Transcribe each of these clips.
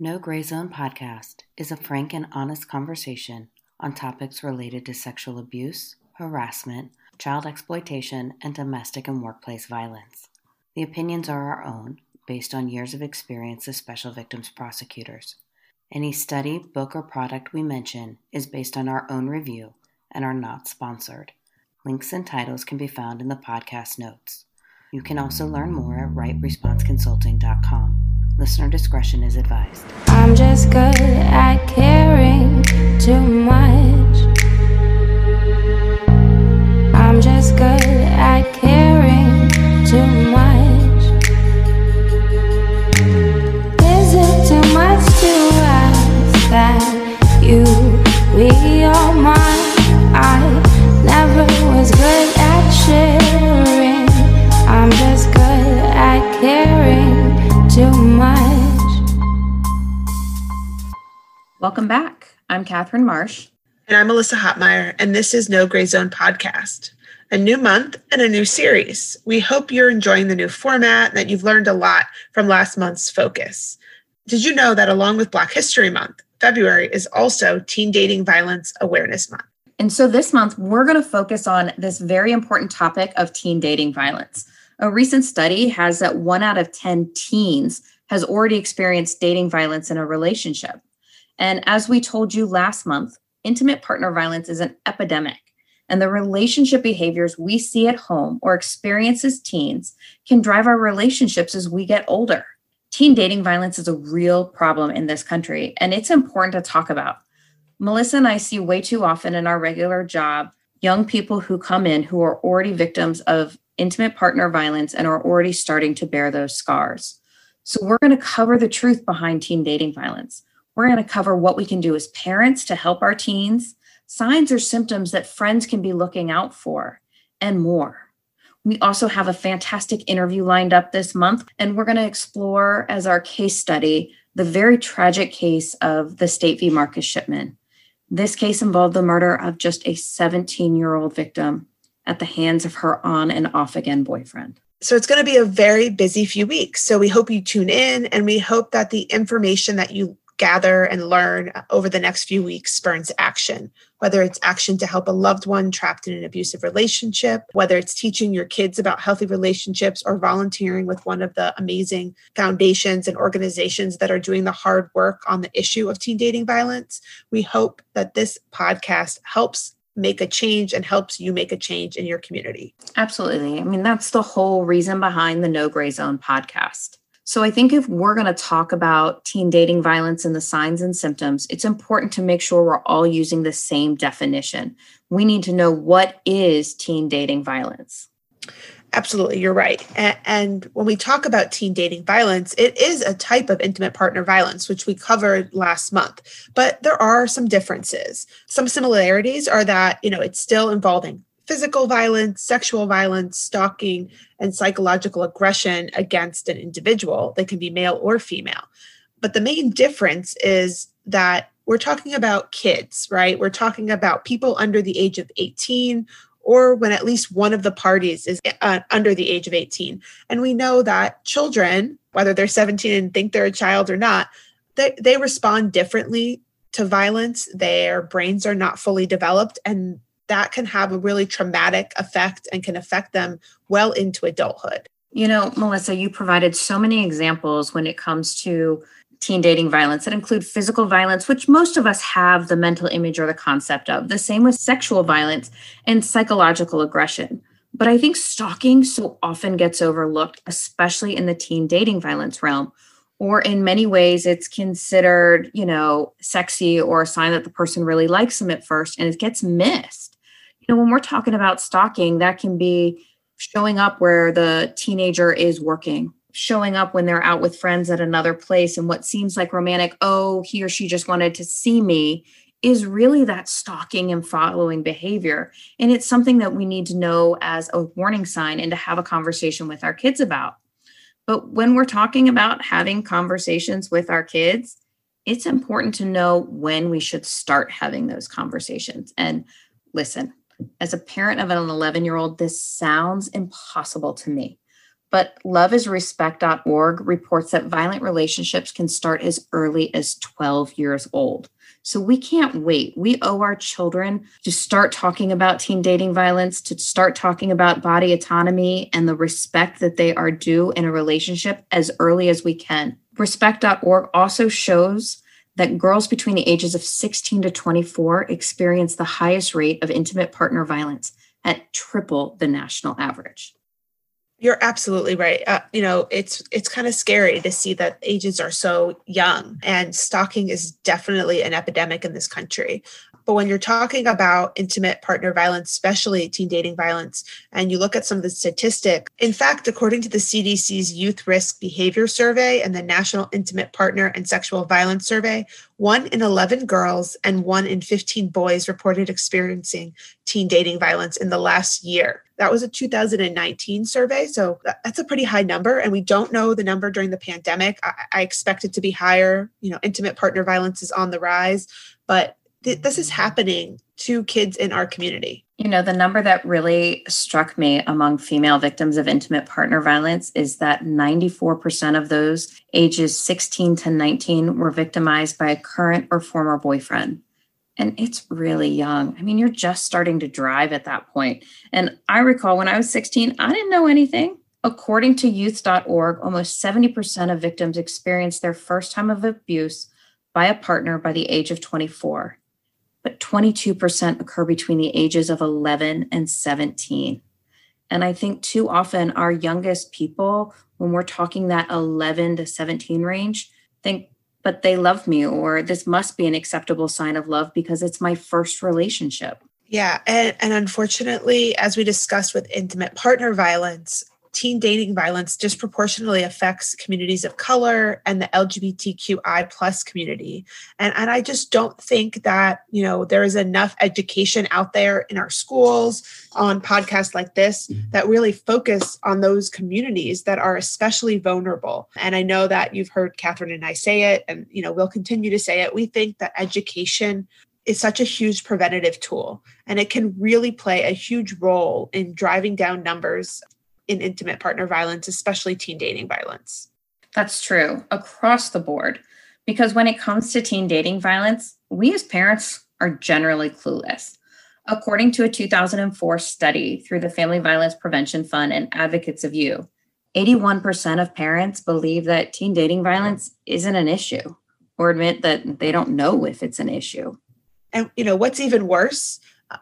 No Gray Zone podcast is a frank and honest conversation on topics related to sexual abuse, harassment, child exploitation, and domestic and workplace violence. The opinions are our own, based on years of experience as special victims prosecutors. Any study, book, or product we mention is based on our own review and are not sponsored. Links and titles can be found in the podcast notes. You can also learn more at rightresponseconsulting.com. Listener discretion is advised. I'm just good at caring too much. I'm just good at caring too much. Is it too much to ask that you be all mine? I never was good Welcome back. I'm Catherine Marsh. And I'm Melissa Hoppmeyer, and this is No Gray Zone Podcast, a new month and a new series. We hope you're enjoying the new format and that you've learned a lot from last month's focus. Did you know that along with Black History Month, February is also Teen Dating Violence Awareness Month? And so this month, we're going to focus on this very important topic of teen dating violence. A recent study has that one out of 10 teens has already experienced dating violence in a relationship. And as we told you last month, intimate partner violence is an epidemic. And the relationship behaviors we see at home or experience as teens can drive our relationships as we get older. Teen dating violence is a real problem in this country, and it's important to talk about. Melissa and I see way too often in our regular job young people who come in who are already victims of intimate partner violence and are already starting to bear those scars. So, we're going to cover the truth behind teen dating violence. We're going to cover what we can do as parents to help our teens, signs or symptoms that friends can be looking out for, and more. We also have a fantastic interview lined up this month, and we're going to explore as our case study the very tragic case of the State v. Marcus Shipman. This case involved the murder of just a 17 year old victim at the hands of her on and off again boyfriend. So it's going to be a very busy few weeks. So we hope you tune in and we hope that the information that you gather and learn over the next few weeks spurns action, whether it's action to help a loved one trapped in an abusive relationship, whether it's teaching your kids about healthy relationships or volunteering with one of the amazing foundations and organizations that are doing the hard work on the issue of teen dating violence. We hope that this podcast helps make a change and helps you make a change in your community. Absolutely. I mean, that's the whole reason behind the No Gray Zone podcast. So I think if we're going to talk about teen dating violence and the signs and symptoms, it's important to make sure we're all using the same definition. We need to know what is teen dating violence. Absolutely, you're right. And, when we talk about teen dating violence, it is a type of intimate partner violence, which we covered last month. But there are some differences. Some similarities are that, you know, it's still involving physical violence, sexual violence, stalking, and psychological aggression against an individual. They can be male or female. But the main difference is that we're talking about kids, right? We're talking about people under the age of 18 or when at least one of the parties is uh, under the age of 18. And we know that children, whether they're 17 and think they're a child or not, they, they respond differently to violence. Their brains are not fully developed, and that can have a really traumatic effect and can affect them well into adulthood. You know, Melissa, you provided so many examples when it comes to teen dating violence that include physical violence, which most of us have the mental image or the concept of. The same with sexual violence and psychological aggression. But I think stalking so often gets overlooked, especially in the teen dating violence realm. Or in many ways, it's considered, you know, sexy or a sign that the person really likes them at first, and it gets missed. You know, when we're talking about stalking, that can be showing up where the teenager is working showing up when they're out with friends at another place and what seems like romantic, oh, he or she just wanted to see me, is really that stalking and following behavior. And it's something that we need to know as a warning sign and to have a conversation with our kids about. But when we're talking about having conversations with our kids, it's important to know when we should start having those conversations. And listen, as a parent of an 11 year old, this sounds impossible to me But loveisrespect.org reports that violent relationships can start as early as 12 years old. So we can't wait. We owe our children to start talking about teen dating violence, to start talking about body autonomy and the respect that they are due in a relationship as early as we can. Respect.org also shows that girls between the ages of 16 to 24 experience the highest rate of intimate partner violence at triple the national average. You're absolutely right. Uh, you know, it's it's kind of scary to see that ages are so young, and stalking is definitely an epidemic in this country. But when you're talking about intimate partner violence, especially teen dating violence, and you look at some of the statistics, in fact, according to the CDC's Youth Risk Behavior Survey and the National Intimate Partner and Sexual Violence Survey, one in 11 girls and one in 15 boys reported experiencing teen dating violence in the last year. That was a 2019 survey. So that's a pretty high number. And we don't know the number during the pandemic. I, I expect it to be higher. You know, intimate partner violence is on the rise, but th- this is happening to kids in our community. You know, the number that really struck me among female victims of intimate partner violence is that 94% of those ages 16 to 19 were victimized by a current or former boyfriend. And it's really young. I mean, you're just starting to drive at that point. And I recall when I was 16, I didn't know anything. According to youth.org, almost 70% of victims experienced their first time of abuse by a partner by the age of 24 but 22% occur between the ages of 11 and 17. And I think too often our youngest people, when we're talking that 11 to 17 range, think, but they love me, or this must be an acceptable sign of love because it's my first relationship. Yeah. And, and unfortunately, as we discussed with intimate partner violence, teen dating violence disproportionately affects communities of color and the lgbtqi plus community. And, and i just don't think that you know there is enough education out there in our schools on podcasts like this that really focus on those communities that are especially vulnerable. And i know that you've heard catherine and i say it and you know we'll continue to say it. We think that education is such a huge preventative tool and it can really play a huge role in driving down numbers in intimate partner violence, especially teen dating violence. That's true across the board. Because when it comes to teen dating violence, we as parents are generally clueless. According to a 2004 study through the Family Violence Prevention Fund and Advocates of You, 81% of parents believe that teen dating violence isn't an issue or admit that they don't know if it's an issue. And you know what's even worse?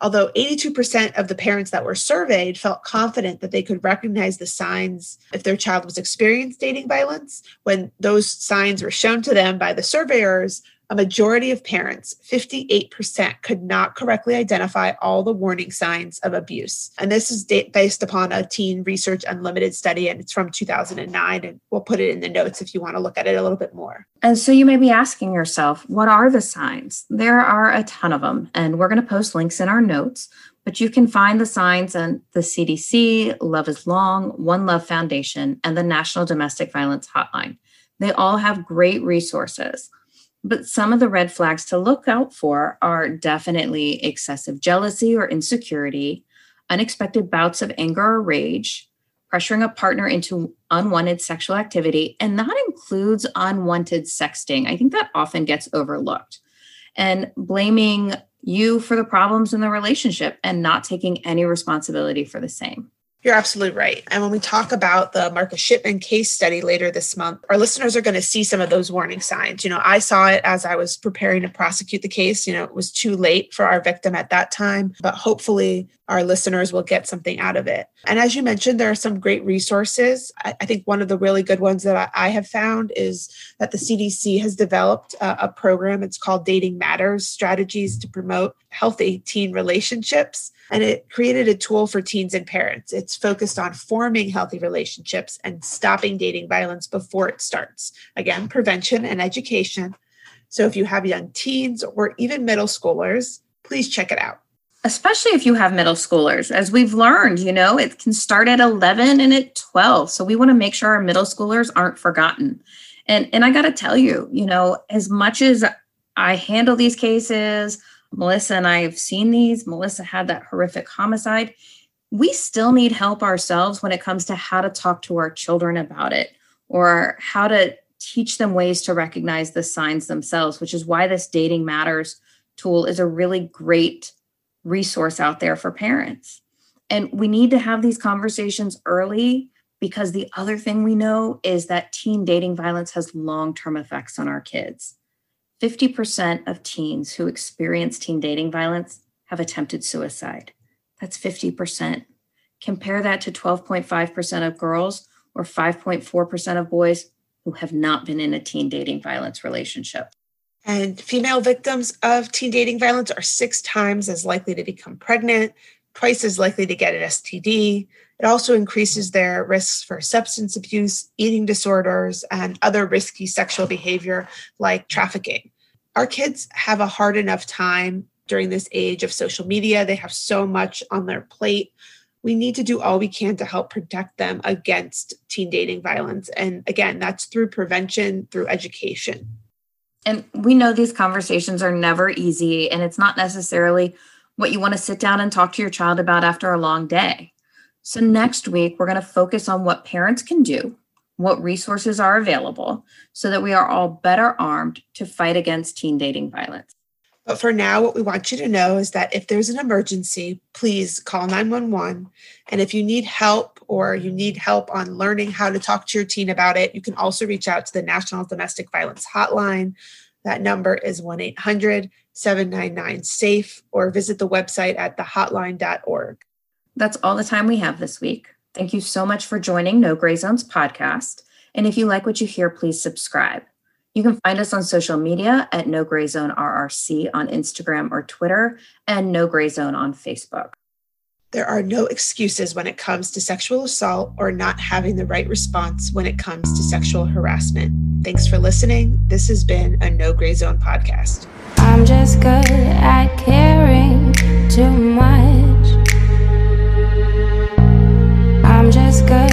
Although 82% of the parents that were surveyed felt confident that they could recognize the signs if their child was experiencing dating violence, when those signs were shown to them by the surveyors, a majority of parents, 58%, could not correctly identify all the warning signs of abuse. And this is based upon a Teen Research Unlimited study, and it's from 2009. And we'll put it in the notes if you want to look at it a little bit more. And so you may be asking yourself, what are the signs? There are a ton of them, and we're going to post links in our notes. But you can find the signs on the CDC, Love is Long, One Love Foundation, and the National Domestic Violence Hotline. They all have great resources. But some of the red flags to look out for are definitely excessive jealousy or insecurity, unexpected bouts of anger or rage, pressuring a partner into unwanted sexual activity, and that includes unwanted sexting. I think that often gets overlooked. And blaming you for the problems in the relationship and not taking any responsibility for the same. You're absolutely right. And when we talk about the Marcus Shipman case study later this month, our listeners are going to see some of those warning signs. You know, I saw it as I was preparing to prosecute the case. You know, it was too late for our victim at that time, but hopefully our listeners will get something out of it. And as you mentioned, there are some great resources. I, I think one of the really good ones that I, I, have found is that the CDC has developed a, a program. It's called Dating Matters Strategies to Promote Healthy Teen Relationships. And it created a tool for teens and parents. It's focused on forming healthy relationships and stopping dating violence before it starts. Again, prevention and education. So if you have young teens or even middle schoolers, please check it out especially if you have middle schoolers as we've learned you know it can start at 11 and at 12 so we want to make sure our middle schoolers aren't forgotten. And and i got to tell you you know as much as i handle these cases melissa and i have seen these melissa had that horrific homicide we still need help ourselves when it comes to how to talk to our children about it or how to teach them ways to recognize the signs themselves, which is why this Dating Matters tool is a really great resource out there for parents. And we need to have these conversations early because the other thing we know is that teen dating violence has long term effects on our kids. 50% of teens who experience teen dating violence have attempted suicide. That's 50%. Compare that to 12.5% of girls or 5.4% of boys who have not been in a teen dating violence relationship. And female victims of teen dating violence are six times as likely to become pregnant, twice as likely to get an STD. It also increases their risks for substance abuse, eating disorders, and other risky sexual behavior like trafficking. Our kids have a hard enough time during this age of social media. They have so much on their plate. We need to do all we can to help protect them against teen dating violence. And again, that's through prevention, through education. And we know these conversations are never easy, and it's not necessarily what you want to sit down and talk to your child about after a long day. So, next week, we're going to focus on what parents can do, what resources are available, so that we are all better armed to fight against teen dating violence. But for now, what we want you to know is that if there's an emergency, please call 911. And if you need help or you need help on learning how to talk to your teen about it, you can also reach out to the National Domestic Violence Hotline. That number is 1 800 799 SAFE or visit the website at thehotline.org. That's all the time we have this week. Thank you so much for joining No Gray Zones podcast. And if you like what you hear, please subscribe. You can find us on social media at No Gray Zone RRC on Instagram or Twitter and No Gray Zone on Facebook. There are no excuses when it comes to sexual assault or not having the right response when it comes to sexual harassment. Thanks for listening. This has been a No Gray Zone podcast. I'm just good at caring too much. I'm just good.